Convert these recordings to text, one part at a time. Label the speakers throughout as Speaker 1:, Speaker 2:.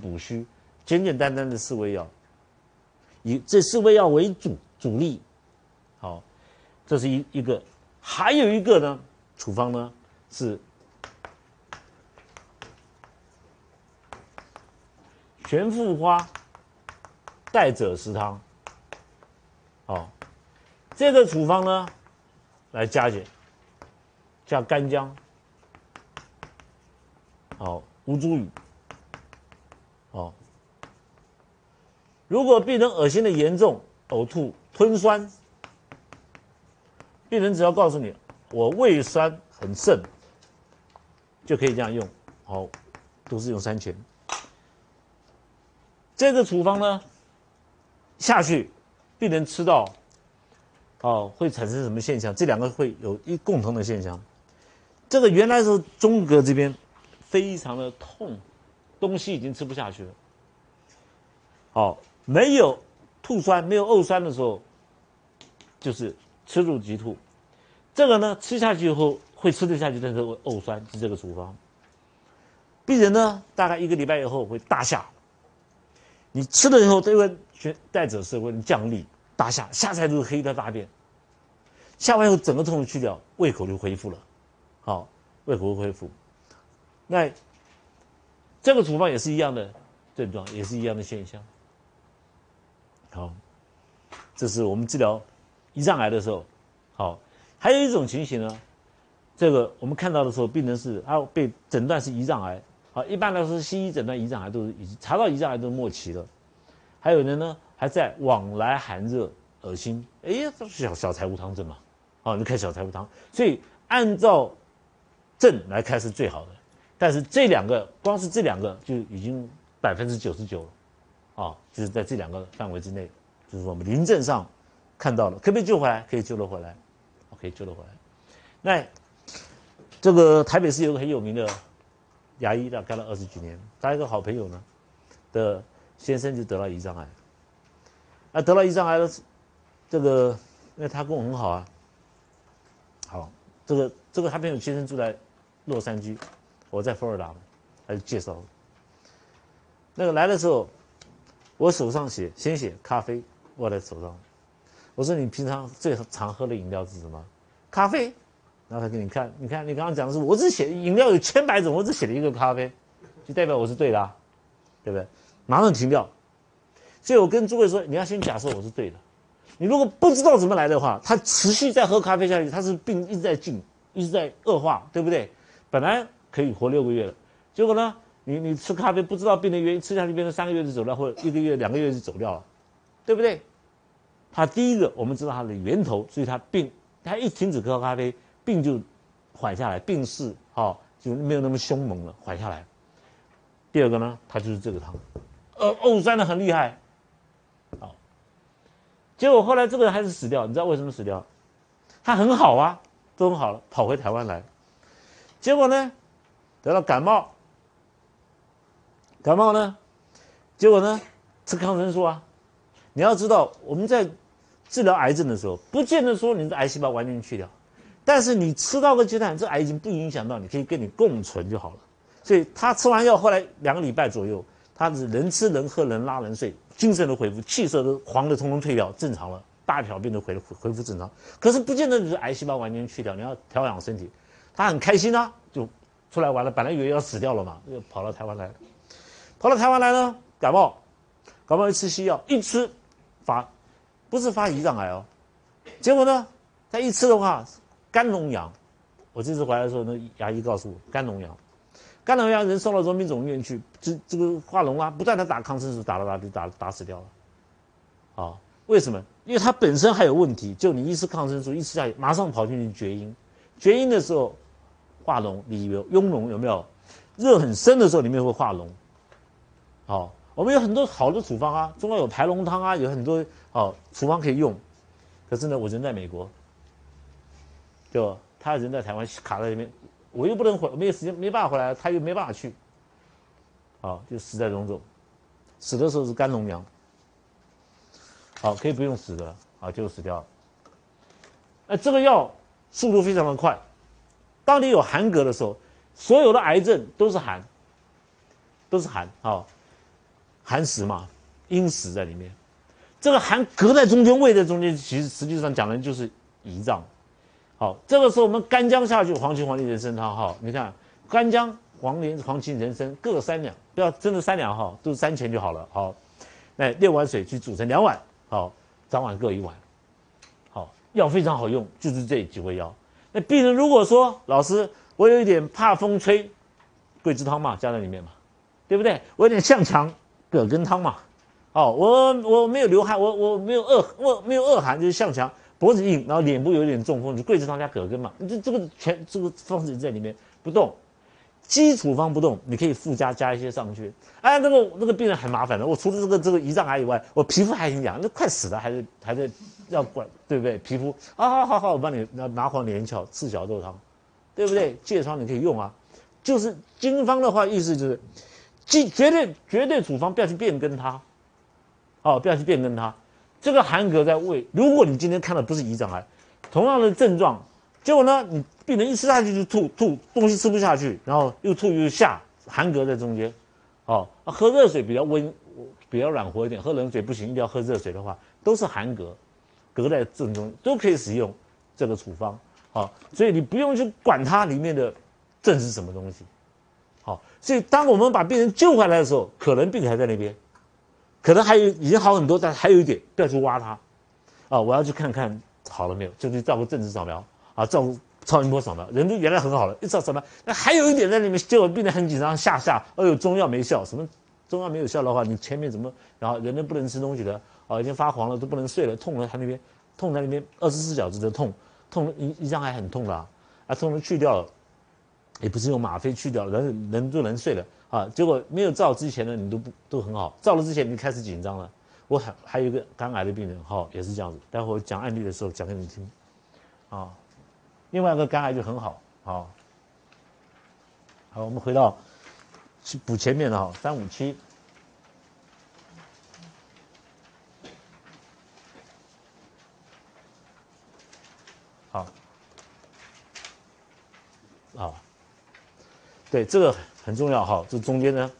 Speaker 1: 补虚，简简单单的四味药，以这四味药为主主力。好，这是一一个，还有一个呢，处方呢是玄附花带者食汤。好，这个处方呢来加减，加干姜，好，吴茱萸，如果病人恶心的严重，呕吐、吞酸。病人只要告诉你我胃酸很盛，就可以这样用。好，都是用三钱。这个处方呢下去，病人吃到，哦，会产生什么现象？这两个会有一共同的现象。这个原来是中隔这边非常的痛，东西已经吃不下去了。好，没有吐酸、没有呕酸的时候，就是。吃入即吐，这个呢吃下去以后会吃得下去，但是会呕酸，是这个处方。病人呢大概一个礼拜以后会大下，你吃了以后这个带者是会降力大下，下出来都是黑的大便，下完以后整个痛去掉，胃口就恢复了，好，胃口恢复。那这个处方也是一样的症状，也是一样的现象。好，这是我们治疗。胰脏癌的时候，好，还有一种情形呢，这个我们看到的时候，病人是他被诊断是胰脏癌，好，一般来说西医诊断胰脏癌都是已经查到胰脏癌都是末期了，还有人呢还在往来寒热、恶心，哎，这是小小柴胡汤症嘛，好，你开小柴胡汤，所以按照症来开是最好的，但是这两个光是这两个就已经百分之九十九了，啊，就是在这两个范围之内，就是我们临症上。看到了，可不可以救回来？可以救得回来，可以救得回来。那这个台北市有个很有名的牙医，他干了二十几年，他一个好朋友呢的先生就得了胰脏癌。啊，得了胰脏癌的这个，因为他跟我很好啊。好，这个这个他朋友先生住在洛杉矶，我在佛罗里达，他就介绍。那个来的时候，我手上写先写咖啡，握在手上。我说你平常最常喝的饮料是什么？咖啡。然后他给你看，你看你刚刚讲的是，我只写饮料有千百种，我只写了一个咖啡，就代表我是对的，啊，对不对？马上停掉。所以我跟诸位说，你要先假设我是对的。你如果不知道怎么来的话，他持续在喝咖啡下去，他是病一直在进，一直在恶化，对不对？本来可以活六个月了，结果呢，你你吃咖啡不知道病的原因，吃下去变成三个月就走掉，或者一个月、两个月就走掉了，对不对？他第一个，我们知道它的源头，所以他病，他一停止喝咖啡，病就缓下来，病势哈就没有那么凶猛了，缓下来。第二个呢，他就是这个汤，呃，呕酸的很厉害，好，结果后来这个人还是死掉，你知道为什么死掉？他很好啊，都很好了，跑回台湾来，结果呢，得了感冒，感冒呢，结果呢，吃抗生素啊，你要知道我们在。治疗癌症的时候，不见得说你的癌细胞完全去掉，但是你吃到个阶段，这癌已经不影响到你，可以跟你共存就好了。所以他吃完药，后来两个礼拜左右，他是能吃能喝能拉能睡，精神都恢复，气色都黄的通通退掉，正常了，大小便都恢恢复正常。可是不见得你的癌细胞完全去掉，你要调养身体。他很开心啊，就出来玩了。本来以为要死掉了嘛，又跑到台湾来，跑到台湾来呢，感冒，感冒一吃西药，一吃发。不是发胰脏癌哦，结果呢，他一吃的话，肝脓疡。我这次回来的时候，那牙医告诉我，肝脓疡，肝脓疡人送到人民总医院去，这这个化脓啊，不断的打抗生素，打了打就打打死掉了。啊，为什么？因为它本身还有问题，就你一吃抗生素，一吃下去，马上跑进去绝阴，绝阴的时候化脓，里有痈脓有没有？热很深的时候，里面会化脓。好。我们有很多好的处方啊，中药有排脓汤啊，有很多哦处方可以用。可是呢，我人在美国，就他人在台湾卡在那边，我又不能回，没有时间，没办法回来，他又没办法去，好就死在荣总，死的时候是肝脓疡，好可以不用死的啊，就死掉了。哎，这个药速度非常的快，当你有寒格的时候，所有的癌症都是寒，都是寒啊。寒食嘛，阴食在里面。这个寒隔在中间，胃在中间，其实实际上讲的就是胰脏。好，这个时候我们干姜下去，黄芪、黄连、人参汤。哈，你看干姜、黄连、黄芪、人参各三两，不要真的三两哈，都是三钱就好了。好，那六碗水去煮成两碗，好，早晚各一碗。好，药非常好用，就是这几味药。那病人如果说老师，我有一点怕风吹，桂枝汤嘛，加在里面嘛，对不对？我有点向强，葛根汤嘛。哦，我我没有流汗，我我没有恶，我没有恶寒，就是向强，脖子硬，然后脸部有点中风，你桂枝汤加葛根嘛，这这个全这个方子在里面不动，基础方不动，你可以附加加一些上去。哎，那个那个病人很麻烦的，我除了这个这个胰脏癌以外，我皮肤还很痒，那快死了还是还在要管，对不对？皮肤啊，好好好，我帮你拿拿黄连翘赤小豆汤，对不对？疥疮你可以用啊，就是经方的话，意思就是，绝绝对绝对处方不要去变更它。哦，不要去变更它。这个寒格在胃，如果你今天看的不是胰脏癌，同样的症状，结果呢，你病人一吃下去就吐吐，东西吃不下去，然后又吐又下，寒格在中间。哦，喝热水比较温，比较软和一点，喝冷水不行，一定要喝热水的话，都是寒格，隔在正中，都可以使用这个处方。好，所以你不用去管它里面的症是什么东西。所以当我们把病人救回来的时候，可能病还在那边。可能还有已经好很多，但还有一点不要去挖它，啊，我要去看看好了没有，就去照个正子扫描啊，照超音波扫描，人都原来很好了，一照扫描，那还有一点在里面，结果病人很紧张，下下，哎呦，中药没效，什么中药没有效的话，你前面怎么，然后人都不能吃东西的，啊，已经发黄了，都不能睡了，痛了，他那边痛在那边二十四小时的痛，痛一一张还很痛的啊，啊，痛了去掉了，也不是用吗啡去掉，人人就能睡了。啊，结果没有照之前呢，你都不都很好，照了之前你开始紧张了。我还还有一个肝癌的病人，哈，也是这样子。待会讲案例的时候讲给你听，啊，另外一个肝癌就很好，好，好，我们回到去补前面的哈，三五七，对这个。很重要哈，这中间呢，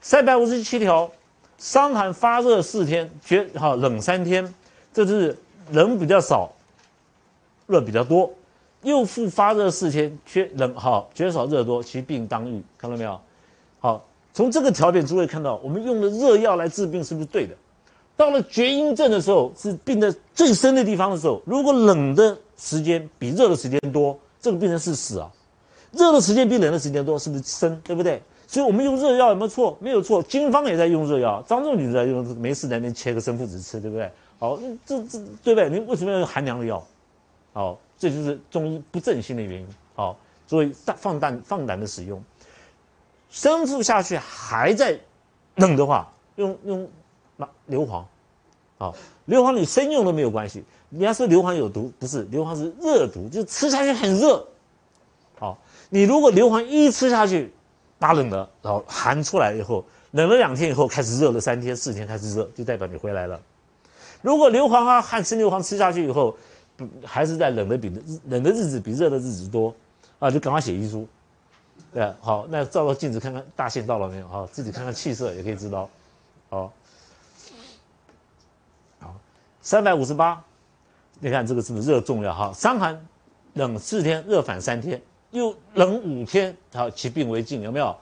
Speaker 1: 三百五十七条，伤寒发热四天，绝哈冷三天，这是冷比较少，热比较多，又复发热四天，缺冷好绝少热多，其病当愈，看到没有？好，从这个条件，诸位看到我们用的热药来治病是不是对的？到了厥阴症的时候，是病的最深的地方的时候，如果冷的时间比热的时间多，这个病人是死啊。热的时间比冷的时间多，是不是生？对不对？所以我们用热药有没有错？没有错。经方也在用热药，张仲景在用，没事在那切个生附子吃，对不对？好，这这对不对？你为什么要用寒凉的药？好，这就是中医不正心的原因。好，所以大放胆放胆的使用，生附下去还在冷的话，用用那硫磺。好，硫磺你生用都没有关系。你要说硫磺有毒，不是，硫磺是热毒，就吃下去很热。你如果硫磺一吃下去，打冷了，然后寒出来以后，冷了两天以后开始热了三天四天开始热，就代表你回来了。如果硫磺啊汗生硫磺吃下去以后，还是在冷的比冷的日子比热的日子多，啊，就赶快写遗书。对，好，那照照镜子看看大限到了没有？好，自己看看气色也可以知道。好，好，三百五十八，你看这个是不是热重要？哈，伤寒冷四天，热反三天。又冷五天，好，其病为静，有没有？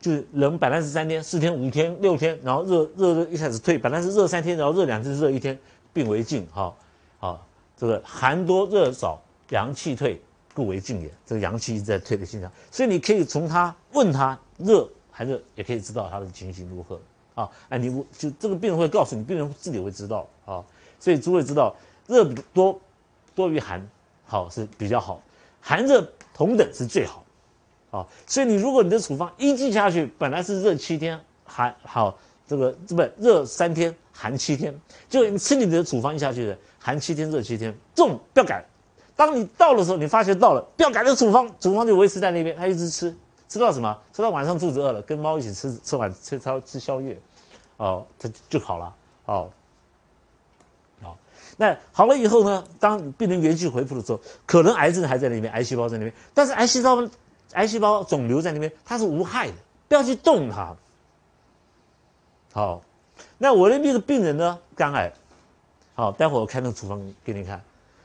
Speaker 1: 就是冷本来是三天、四天、五天、六天，然后热热热一开始退，本来是热三天，然后热两天、热一天，病为静，哈，好，这个寒多热少，阳气退，故为静也。这个阳气一直在退的现象，所以你可以从他问他热还热，也可以知道他的情形如何啊？哎，你就这个病人会告诉你，病人自己会知道啊。所以诸位知道，热多多于寒，好是比较好，寒热。同等是最好，啊，所以你如果你的处方一剂下去，本来是热七天，寒好这个这不热三天，寒七天，就你吃你的处方一下去的，寒七天，热七天，这种不要改。当你到的时候，你发现到了，不要改这处方，处方就维持在那边，他一直吃，吃到什么？吃到晚上肚子饿了，跟猫一起吃吃晚吃吃吃宵夜，哦，它就好了，哦。那好了以后呢？当病人元气恢复的时候，可能癌症还在那边，癌细胞在那边，但是癌细胞、癌细胞肿瘤在那边，它是无害的，不要去动它。好，那我的那个病人呢，肝癌，好，待会儿我开那个处方给你看，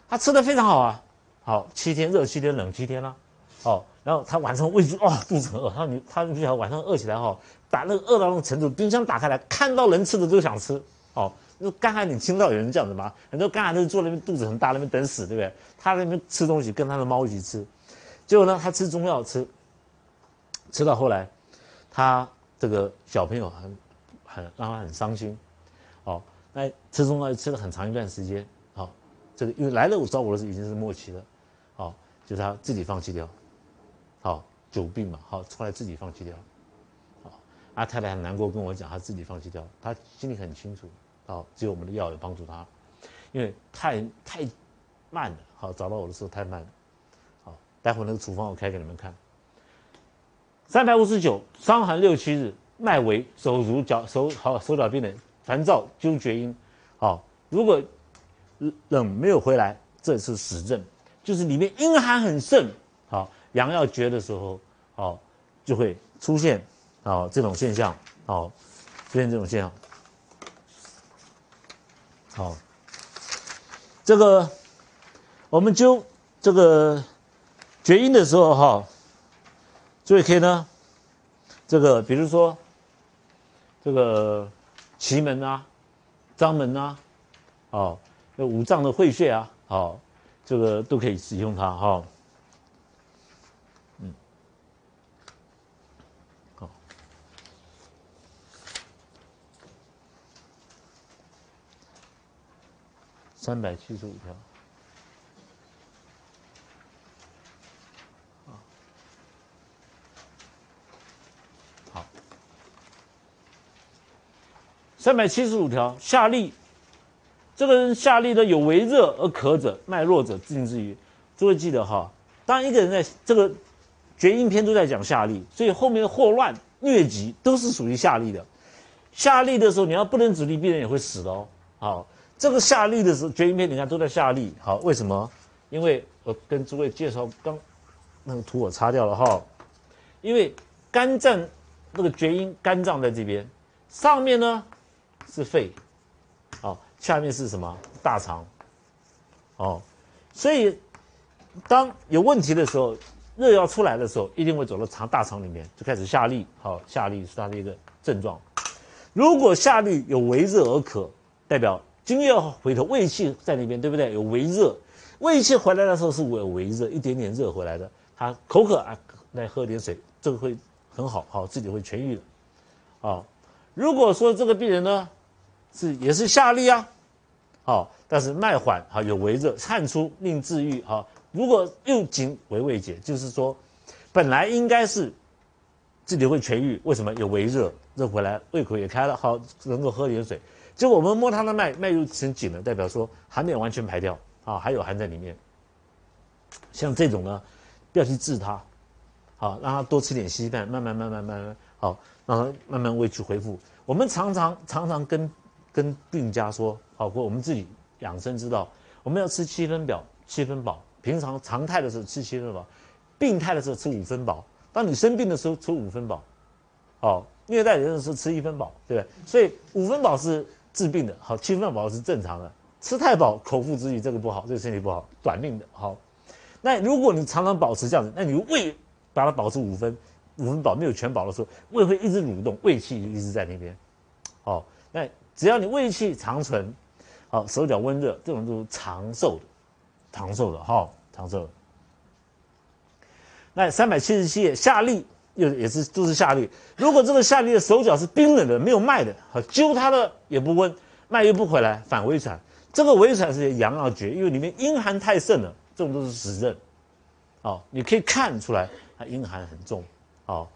Speaker 1: 他吃的非常好啊，好，七天热七天冷七天了，好，然后他晚上胃就哦肚子很饿，他你他不晓得晚上饿起来哈，打那个饿到那种程度，冰箱打开来看到能吃的都想吃，好，那肝癌你听到有人这样子吗？很多肝癌都是坐那边肚子很大那边等死，对不对？他那边吃东西跟他的猫一起吃，结果呢他吃中药吃，吃到后来，他这个小朋友很。很让他很伤心，哦，那吃中药吃了很长一段时间，好，这个因为来了我找我的时候已经是末期了，好，就是他自己放弃掉，好，久病嘛，好，出来自己放弃掉，好，阿太太很难过跟我讲，他自己放弃掉，他心里很清楚，好，只有我们的药有帮助他，因为太太慢了，好，找到我的时候太慢了，好，待会那个处方我开给你们看，三百五十九，伤寒六七日。脉为手足脚手好手脚冰冷烦躁纠厥阴，好，如果冷没有回来，这是实症，就是里面阴寒很盛，好阳要绝的时候，好就会出现好这种现象，好出现这种现象，好，这个我们灸这个绝阴的时候哈，注意可以呢，这个比如说。这个奇门啊，章门啊，哦，五脏的会穴啊，好，这个都可以使用它哈。三百七十五条。好三百七十五条，下利，这个人下利的有为热而渴者，脉弱者，自尽之余。诸位记得哈，当一个人在这个厥阴篇都在讲下利，所以后面的霍乱、疟疾都是属于下利的。下利的时候，你要不能指力，病人也会死的哦。好，这个下利的时候，厥阴篇你看都在下利。好，为什么？因为我跟诸位介绍刚那个图我擦掉了哈，因为肝脏那个厥阴，肝脏在这边，上面呢。是肺，哦，下面是什么？大肠，哦，所以当有问题的时候，热要出来的时候，一定会走到肠大肠里面，就开始下利。好，下利是它的一个症状。如果下利有微热而渴，代表津液回头，胃气在那边，对不对？有微热，胃气回来的时候是有微热，一点点热回来的。他口渴啊，来喝点水，这个会很好，好自己会痊愈的。啊，如果说这个病人呢？是也是下利啊，好，但是脉缓，好有微热，汗出令治愈，好，如果又紧为未解，就是说，本来应该是自己会痊愈，为什么有微热，热回来，胃口也开了，好，能够喝点水，就我们摸他的脉，脉又成紧了，代表说还没有完全排掉，啊，还有寒在里面，像这种呢，不要去治它，好，让他多吃点稀饭，慢慢慢慢慢慢，好，让他慢慢胃去恢复。我们常常常常跟跟病家说，好过我们自己养生之道，我们要吃七分饱，七分饱。平常常态的时候吃七分饱，病态的时候吃五分饱。当你生病的时候吃五分饱，好，虐待人的时候吃一分饱，对不对？所以五分饱是治病的，好，七分饱是正常的。吃太饱，口腹之欲，这个不好，这个身体不好，短命的。好，那如果你常常保持这样子，那你胃把它保持五分，五分饱没有全饱的时候，胃会一直蠕动，胃气就一直在那边。好，那。只要你胃气长存，好手脚温热，这种都是长寿的，长寿的哈，长寿的。那三百七十七页下利又也是都是下利。如果这个下利的手脚是冰冷的，没有脉的，好灸它的也不温，脉又不回来，反微喘。这个微喘是阳要绝，因为里面阴寒太盛了，这种都是实症。哦，你可以看出来，它阴寒很重，哦。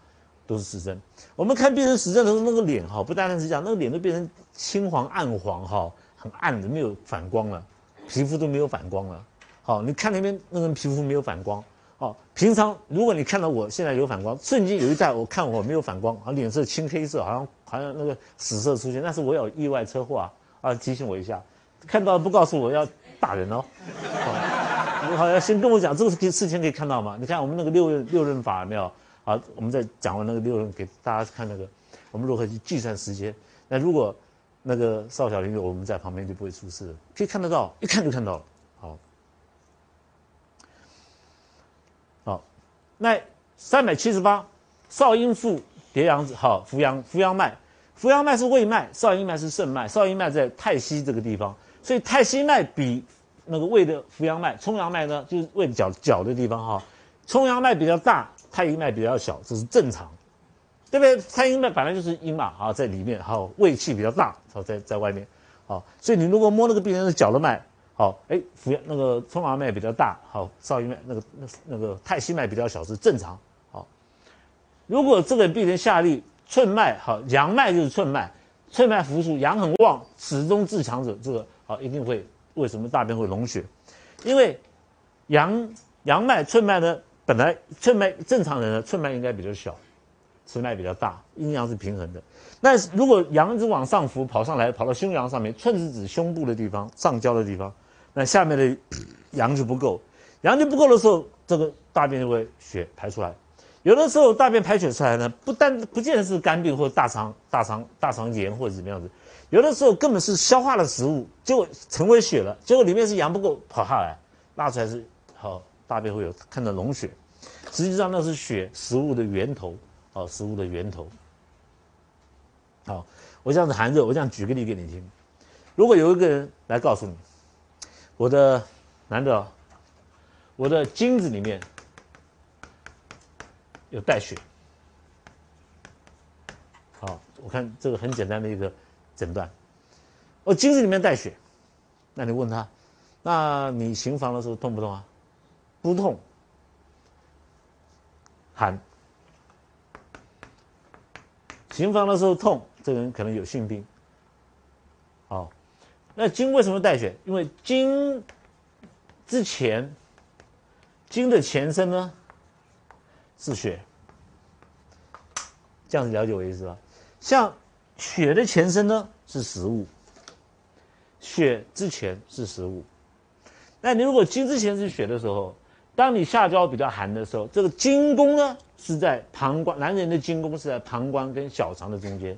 Speaker 1: 都是实症。我们看病人实症的时候，那个脸哈，不单单是这样，那个脸都变成青黄暗黄哈，很暗的，没有反光了，皮肤都没有反光了。好，你看那边那个人皮肤没有反光。好，平常如果你看到我现在有反光，瞬间有一代我看我没有反光，啊，脸色青黑色，好像好像那个死色出现，但是我有意外车祸啊，啊，提醒我一下，看到不告诉我要打人哦。好，好要先跟我讲这个事事情可以看到吗？你看我们那个六刃六刃法没有？好，我们再讲完那个六论，给大家看那个，我们如何去计算时间。那如果那个少小林我们在旁边就不会出事了，可以看得到，一看就看到了。好，好，那三百七十八，少阴腹叠阳子，好，扶阳扶阳脉，扶阳脉是胃脉，少阴脉是肾脉，少阴脉在太溪这个地方，所以太溪脉比那个胃的扶阳脉、冲阳脉呢，就是胃的脚脚的地方哈，冲阳脉比较大，太阴脉比较小，这是正常。对不对？太阴脉本来就是阴嘛，啊在里面，好胃气比较大，好在在外面，好，所以你如果摸那个病人的脚的脉，好，哎，扶阳那个冲阳脉比较大，好，少阴脉那个那那个太溪脉比较小是正常，好。如果这个病人下利寸脉，好，阳脉就是寸脉，寸脉浮数，阳很旺，始终自强者，这个好一定会为什么大便会脓血？因为阳阳脉寸脉呢，本来寸脉正常人呢寸脉应该比较小。尺脉比较大，阴阳是平衡的。那如果阳子往上浮，跑上来，跑到胸阳上面，寸是指胸部的地方，上焦的地方，那下面的阳就不够，阳就不够的时候，这个大便就会血排出来。有的时候大便排血出来呢，不单不见得是肝病或者大肠大肠大肠炎或者怎么样子，有的时候根本是消化了食物，结果成为血了，结果里面是阳不够跑下来，拉出来是好大便会有看到脓血，实际上那是血食物的源头。哦，食物的源头。好，我这样子寒热，我这样举个例给你听。如果有一个人来告诉你，我的男的，我的精子里面有带血。好，我看这个很简单的一个诊断，我精子里面带血，那你问他，那你行房的时候痛不痛啊？不痛，寒。行房的时候痛，这个人可能有性病。好，那经为什么带血？因为经之前，经的前身呢是血，这样子了解我意思吧？像血的前身呢是食物，血之前是食物。那你如果经之前是血的时候，当你下焦比较寒的时候，这个经宫呢？是在膀胱，男人的经宫是在膀胱跟小肠的中间，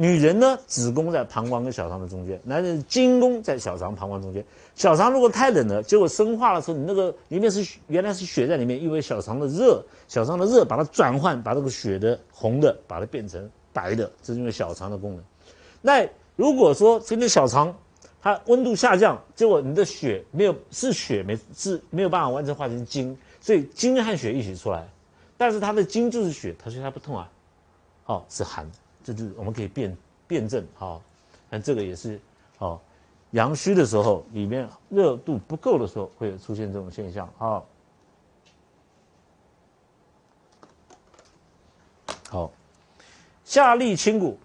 Speaker 1: 女人呢子宫在膀胱跟小肠的中间，男人精宫在小肠膀胱中间。小肠如果太冷了，结果生化的时候，你那个里面是原来是血在里面，因为小肠的热，小肠的热把它转换，把这个血的红的把它变成白的，这是因为小肠的功能。那如果说今天小肠它温度下降，结果你的血没有是血没是没有办法完全化成精，所以精和血一起出来。但是它的精就是血，它说它不痛啊，好是寒，这就是我们可以辨辨证哈。但这个也是哦，阳虚的时候，里面热度不够的时候，会出现这种现象啊。好，下利清谷，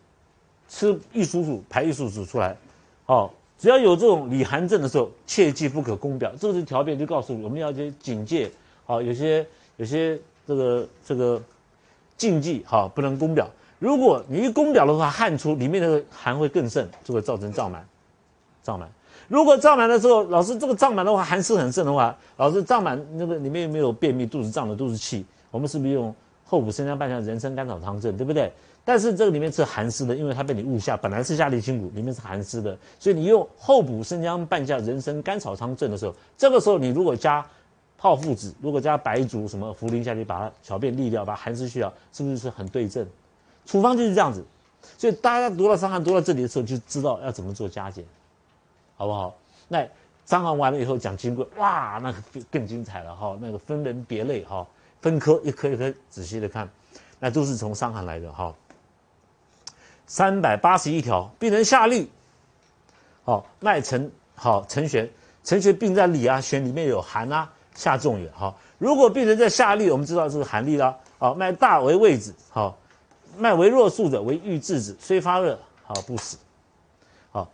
Speaker 1: 吃益叔叔排益叔叔出来，好，只要有这种里寒症的时候，切记不可攻表。这是条件，就告诉你我们要去警戒。好，有些有些。这个这个禁忌哈，不能攻表。如果你一攻表的话，汗出里面的寒会更盛，就会造成胀满。胀满。如果胀满的时候，老师这个胀满的话，寒湿很盛的话，老师胀满那个里面有没有便秘、肚子胀的都是气？我们是不是用厚补生姜半夏人参甘草汤证，对不对？但是这个里面是寒湿的，因为它被你误下，本来是下利清谷，里面是寒湿的，所以你用厚补生姜半夏人参甘草汤证的时候，这个时候你如果加。泡附子，如果加白术什么茯苓下去，把它小便利掉，把寒湿去掉，是不是是很对症？处方就是这样子，所以大家读到伤寒读到这里的时候，就知道要怎么做加减，好不好？那伤寒完了以后讲金匮，哇，那个更精彩了哈，那个分门别类哈，分科一科一科仔细的看，那都是从伤寒来的哈。三百八十一条，病人下利，好，脉沉，好沉弦，沉弦病在里啊，弦里面有寒啊。下重也好，如果病人在下利，我们知道这是寒利啦。好，脉大为位子，好，脉为弱数者为欲制子，虽发热，好不死。好，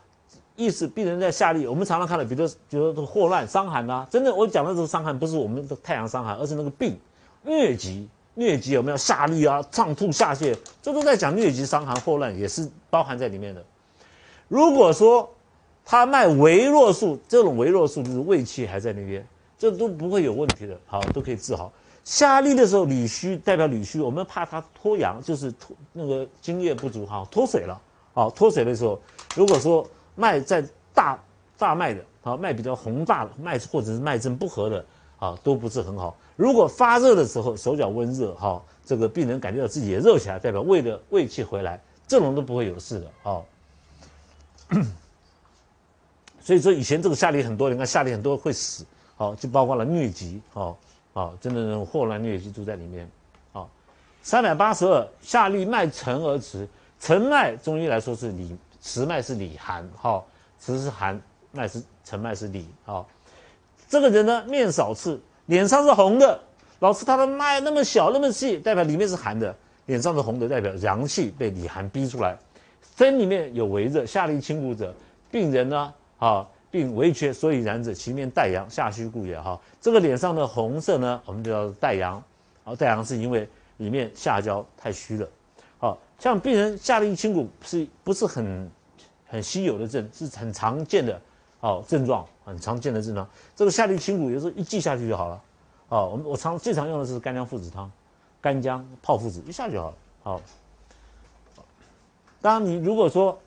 Speaker 1: 意思病人在下利，我们常常看到，比如说，比如说这个霍乱伤寒呐，真的，我讲的这个伤寒不是我们的太阳伤寒，而是那个病疟疾，疟疾有没有下利啊？上吐下泻，这都在讲疟疾伤寒霍乱，也是包含在里面的。如果说他脉为弱数，这种为弱数就是胃气还在那边。这都不会有问题的，好，都可以治好。下利的时候，里虚代表里虚，我们怕它脱阳，就是脱那个津液不足，哈，脱水了，好脱水的时候，如果说脉在大大脉的，啊脉比较宏大的脉或者是脉症不和的，啊都不是很好。如果发热的时候手脚温热，哈，这个病人感觉到自己也热起来，代表胃的胃气回来，这种都不会有事的，哦。所以说以前这个下痢很多，你看下痢很多会死，好就包括了疟疾，好，啊真的是霍乱疟疾都在里面，啊，三百八十二下利脉沉而迟，沉脉中医来说是里迟脉是里寒，哈，迟是寒，脉是沉脉是里，好，这个人呢面少赤，脸上是红的，老师他的脉那么小那么细，代表里面是寒的，脸上是红的，代表阳气被里寒逼出来，身里面有为热，下利清谷者，病人呢。啊，并微缺，所以然者，其面带阳，下虚故也。哈，这个脸上的红色呢，我们就叫带阳。好，带阳是因为里面下焦太虚了。好，像病人下利清谷是不是很很稀有的症？是很常见的。好，症状很常见的症状。这个下利清谷有时候一剂下去就好了。好，我们我常最常用的是干姜附子汤，干姜泡附子一下就好了。好，当你如果说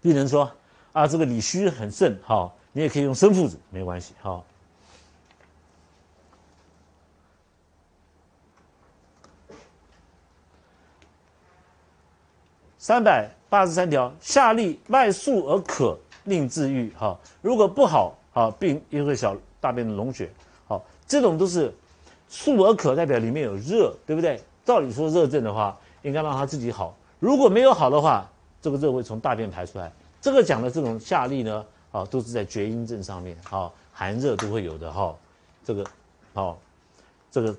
Speaker 1: 病人说。啊，这个里虚很盛，哈，你也可以用生附子，没关系，哈。三百八十三条，下利脉数而渴，令自愈，哈。如果不好，啊，病因为小大便的脓血，好，这种都是数而渴，代表里面有热，对不对？照理说热症的话，应该让他自己好。如果没有好的话，这个热会从大便排出来。这个讲的这种下利呢，啊，都是在厥阴症上面，哈，寒热都会有的哈。这个，好，这个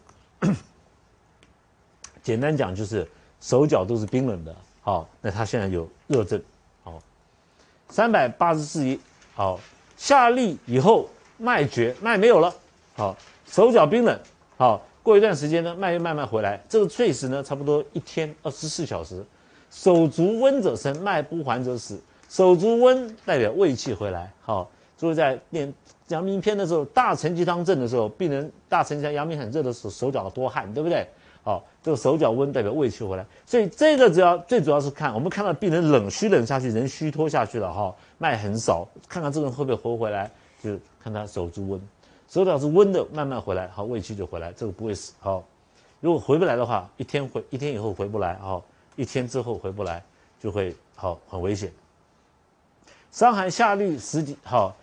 Speaker 1: 简单讲就是手脚都是冰冷的，好，那他现在有热症，好，三百八十四一，好，下利以后脉绝，脉没有了，好，手脚冰冷，好，过一段时间呢，脉又慢慢回来，这个猝死呢，差不多一天二十四小时，手足温者生，脉不还者死。手足温代表胃气回来，好，所以在练阳明篇的时候，大承气汤症的时候，病人大承气阳明很热的时候，手脚多汗，对不对？好，这个手脚温代表胃气回来，所以这个只要最主要是看我们看到病人冷虚冷下去，人虚脱下去了哈，脉很少，看看这个人会不会活回来，就看他手足温，手脚是温的，慢慢回来，好，胃气就回来，这个不会死，好，如果回不来的话，一天回一天以后回不来，好，一天之后回不来，就会好很危险。伤寒下利十几好，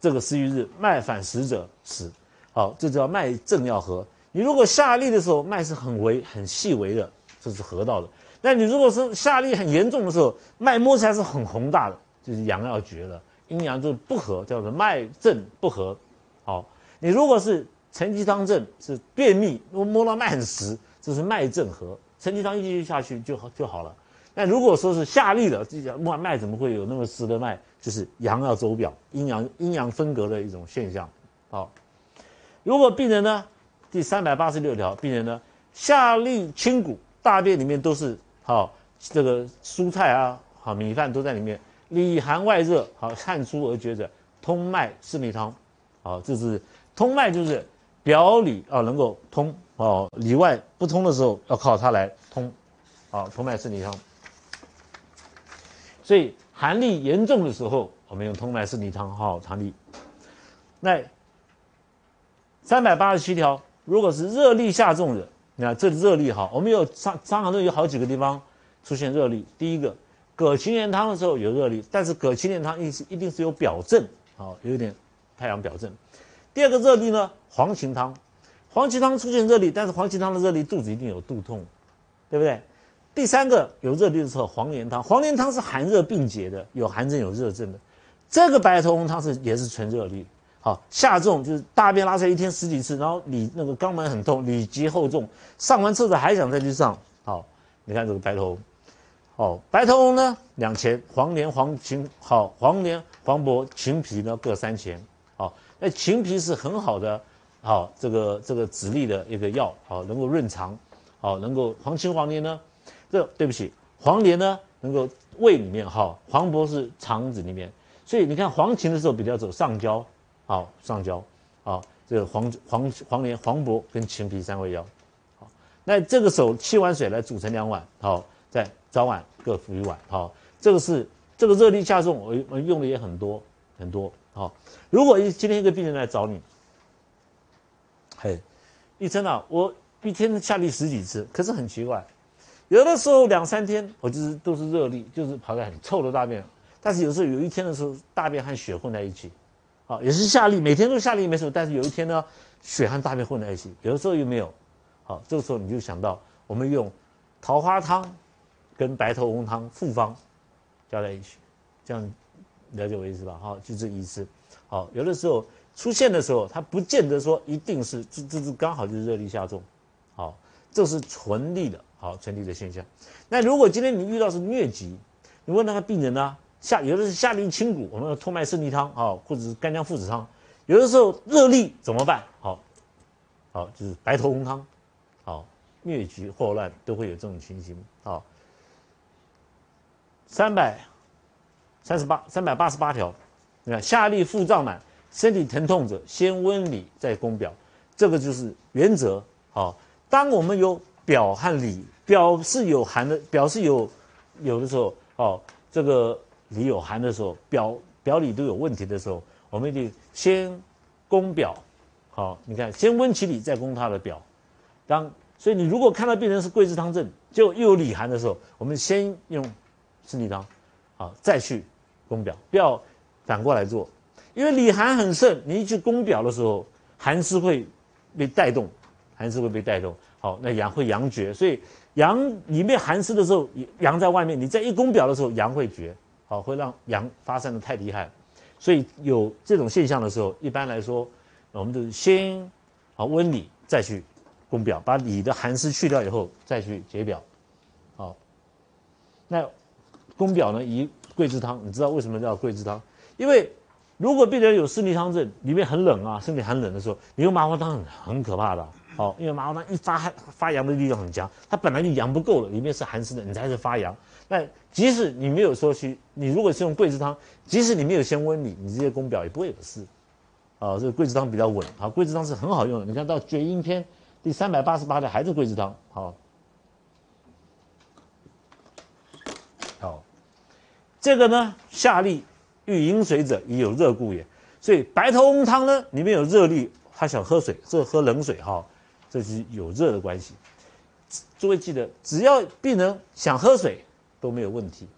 Speaker 1: 这个十余日脉反实者死，好，这叫脉正要合。你如果下利的时候脉是很微很细微的，这是合到的。那你如果是下利很严重的时候，脉摸起来是很宏大的，就是阳要绝了，阴阳就不合，叫做脉正不合。好，你如果是承气汤症是便秘，摸摸到脉很实，这是脉正合，承气汤一继续下去就好就好了。那如果说是下利的，这叫脉脉怎么会有那么湿的脉？就是阳要走表，阴阳阴阳分隔的一种现象。好，如果病人呢，第三百八十六条，病人呢下利清谷，大便里面都是好这个蔬菜啊，好米饭都在里面，里寒外热，好汗出而厥者，通脉四逆汤。好，这是通脉，就是表里啊能够通，哦里外不通的时候要靠它来通，好通脉四逆汤。所以。寒力严重的时候，我们用通脉四逆汤好汤力。那三百八十七条，如果是热力下重的，你看这热力哈，我们有伤伤寒论有好几个地方出现热力。第一个，葛芩连汤的时候有热力，但是葛芩连汤一一定是有表证，好有点太阳表证。第二个热力呢，黄芩汤，黄芩汤出现热力，但是黄芩汤的热力肚子一定有肚痛，对不对？第三个有热力的时候，黄连汤，黄连汤是寒热并结的，有寒症有热症的。这个白头翁汤是也是纯热力，好下重就是大便拉出来一天十几次，然后里那个肛门很痛，里急后重，上完厕所还想再去上。好，你看这个白头翁，好白头翁呢两钱，黄连黄芩好黄连黄柏芩皮呢各三钱。好，那芩皮是很好的，好这个这个止痢的一个药，好能够润肠，好能够黄芩黄连呢。这对不起，黄连呢能够胃里面哈，黄柏是肠子里面，所以你看黄芩的时候比较走上焦，好上焦，好这个黄黄黄连、黄柏跟芩皮三味药，好，那这个时候沏完水来煮成两碗，好再早晚各服一碗。好，这个是这个热力下重，我我用的也很多很多。好，如果一今天一个病人来找你，嘿，医生啊，我一天下力十几次，可是很奇怪，有的时候两三天我就是都是热力，就是跑在很臭的大便，但是有时候有一天的时候，大便和血混在一起，好，也是下力，每天都下力没什么，但是有一天呢，血和大便混在一起，有的时候又没有，好，这个时候你就想到我们用桃花汤跟白头翁汤复方加在一起，这样了解我意思吧？好，就这意思。好，有的时候。出现的时候，它不见得说一定是这这这刚好就是热力下重，好，这是纯力的，好纯力的现象。那如果今天你遇到是疟疾，你问那个病人呢，下有的是下利清谷，我们托脉胜利汤，啊，或者是干姜附子汤，有的时候热力怎么办？好，好就是白头翁汤，好，疟疾霍乱都会有这种情形，好，三百三十八三百八十八条，你看下利腹胀满。身体疼痛者，先温里再攻表，这个就是原则。好，当我们有表和里，表是有寒的，表是有有的时候，哦，这个里有寒的时候，表表里都有问题的时候，我们得先攻表。好，你看，先温其里，再攻他的表。当所以你如果看到病人是桂枝汤症，就又有里寒的时候，我们先用生理汤，好，再去攻表，不要反过来做。因为里寒很盛，你一去攻表的时候，寒湿会被带动，寒湿会被带动，好，那阳会阳绝，所以阳里面寒湿的时候，阳在外面，你在一攻表的时候，阳会绝，好，会让阳发散的太厉害，所以有这种现象的时候，一般来说，我们都是先好温里再去攻表，把里的寒湿去掉以后再去解表，好，那攻表呢，以桂枝汤，你知道为什么叫桂枝汤？因为如果病人有湿逆汤症，里面很冷啊，身体很冷的时候，你用麻黄汤很很可怕的。好，因为麻黄汤一发发阳的力量很强，它本来就阳不够了，里面是寒湿的，你才是发阳。那即使你没有说去，你如果是用桂枝汤，即使你没有先温你，你这些宫表也不会有事。啊，这个桂枝汤比较稳。好，桂枝汤是很好用的。你看到《绝阴篇》第三百八十八的还是桂枝汤。好，好，这个呢，下利。欲饮水者，已有热故也。所以白头翁汤呢，里面有热力，他想喝水，这喝冷水哈，这是有热的关系。诸位记得，只要病人想喝水都没有问题，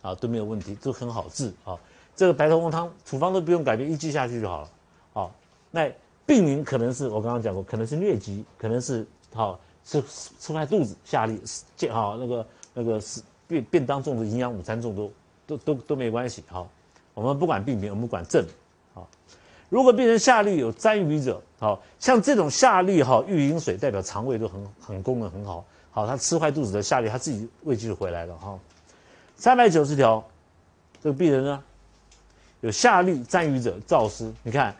Speaker 1: 啊都没有问题，都很好治啊。这个白头翁汤处方都不用改变，一剂下去就好了。好，那病名可能是我刚刚讲过，可能是疟疾，可能是好吃吃坏肚子下痢，健好那个那个是便便当中的营养午餐中都都都都没关系好。我们不管病名，我们管症，好。如果病人下痢有沾瘀者，好像这种下痢哈，欲饮水代表肠胃都很很功能很好，好，他吃坏肚子的下痢，他自己胃就回来了哈。三百九十条，这个病人呢，有下痢沾瘀者，燥湿，你看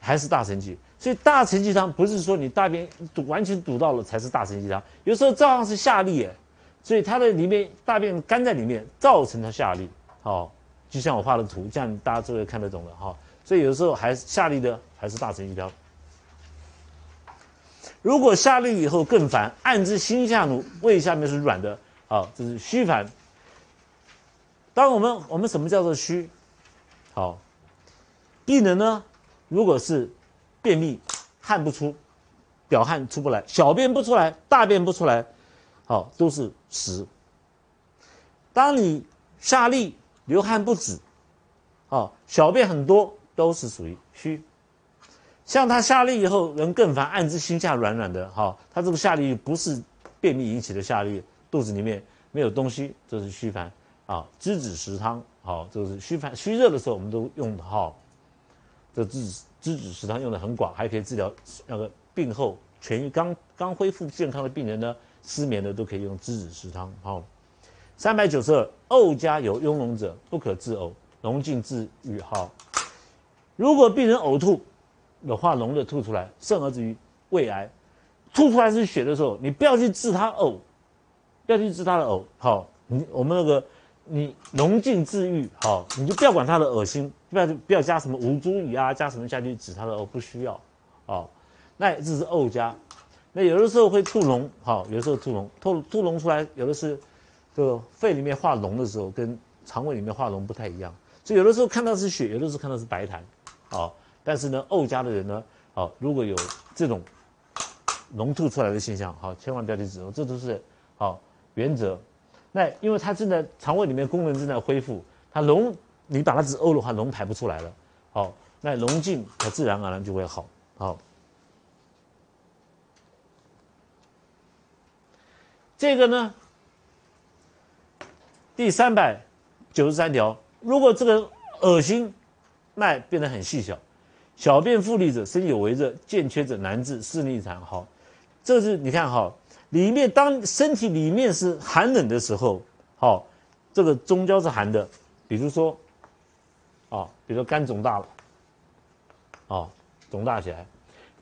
Speaker 1: 还是大承气，所以大承气汤不是说你大便堵完全堵到了才是大承气汤，有时候照样是下痢哎，所以它的里面大便干在里面，造成它下痢，好。就像我画的图，这样大家就会看得懂了哈。所以有时候还是下力的，还是大成一条。如果下利以后更烦，按之心下奴，胃下面是软的，好，这是虚烦。当我们我们什么叫做虚？好，病人呢，如果是便秘，汗不出，表汗出不来，小便不出来，大便不出来，好，都是实。当你下利。流汗不止，好，小便很多，都是属于虚。像他下痢以后，人更烦，暗自心下软软的，哈，他这个下痢不是便秘引起的下痢，肚子里面没有东西，这是虚烦啊。栀子食汤，好，这是虚烦虚热的时候，我们都用的哈。这栀子栀子食汤用的很广，还可以治疗那个病后痊愈、刚刚恢复健康的病人呢，失眠的都可以用栀子食汤，好。三百九十二，呕家有痈脓者，不可自呕，脓尽自愈。好，如果病人呕吐，有化脓的吐出来，甚而至于胃癌，吐出来是血的时候，你不要去治他呕，不要去治他的呕。好，你我们那个你脓尽治愈，好，你就不要管他的恶心，不要不要加什么吴茱萸啊，加什么下去治他的呕，不需要。好，那这是呕加，那有的时候会吐脓，好，有的时候吐脓，吐吐脓出来，有的是。这个肺里面化脓的时候，跟肠胃里面化脓不太一样，所以有的时候看到是血，有的时候看到是白痰，啊，但是呢，呕家的人呢，啊，如果有这种脓吐出来的现象，好，千万不要去止呕，这都是好原则。那因为它正在肠胃里面功能正在恢复，它脓你把它止呕的话，脓排不出来了，好，那脓尽它自然而然就会好，好。这个呢，第三百九十三条，如果这个恶心脉变得很细小，小便腹立者，身有为热，见缺者难治，视力残。好，这是你看哈，里面当身体里面是寒冷的时候，好，这个中焦是寒的，比如说，啊，比如说肝肿大了，啊，肿大起来，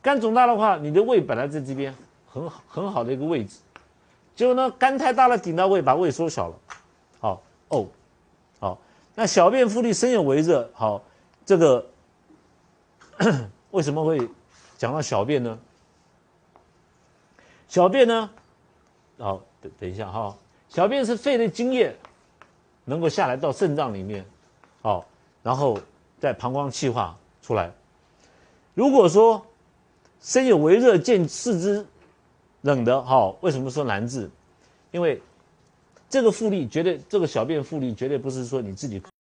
Speaker 1: 肝肿大的话，你的胃本来在这边很好很好的一个位置。结果呢，肝太大了，顶到胃，把胃缩小了，好哦，好，那小便腹立，身有为热，好，这个 为什么会讲到小便呢？小便呢，好，等等一下哈，小便是肺的津液能够下来到肾脏里面，好，然后在膀胱气化出来。如果说身有微热，见四肢。冷的哈，为什么说难治？因为这个复利绝对，这个小便复利绝对不是说你自己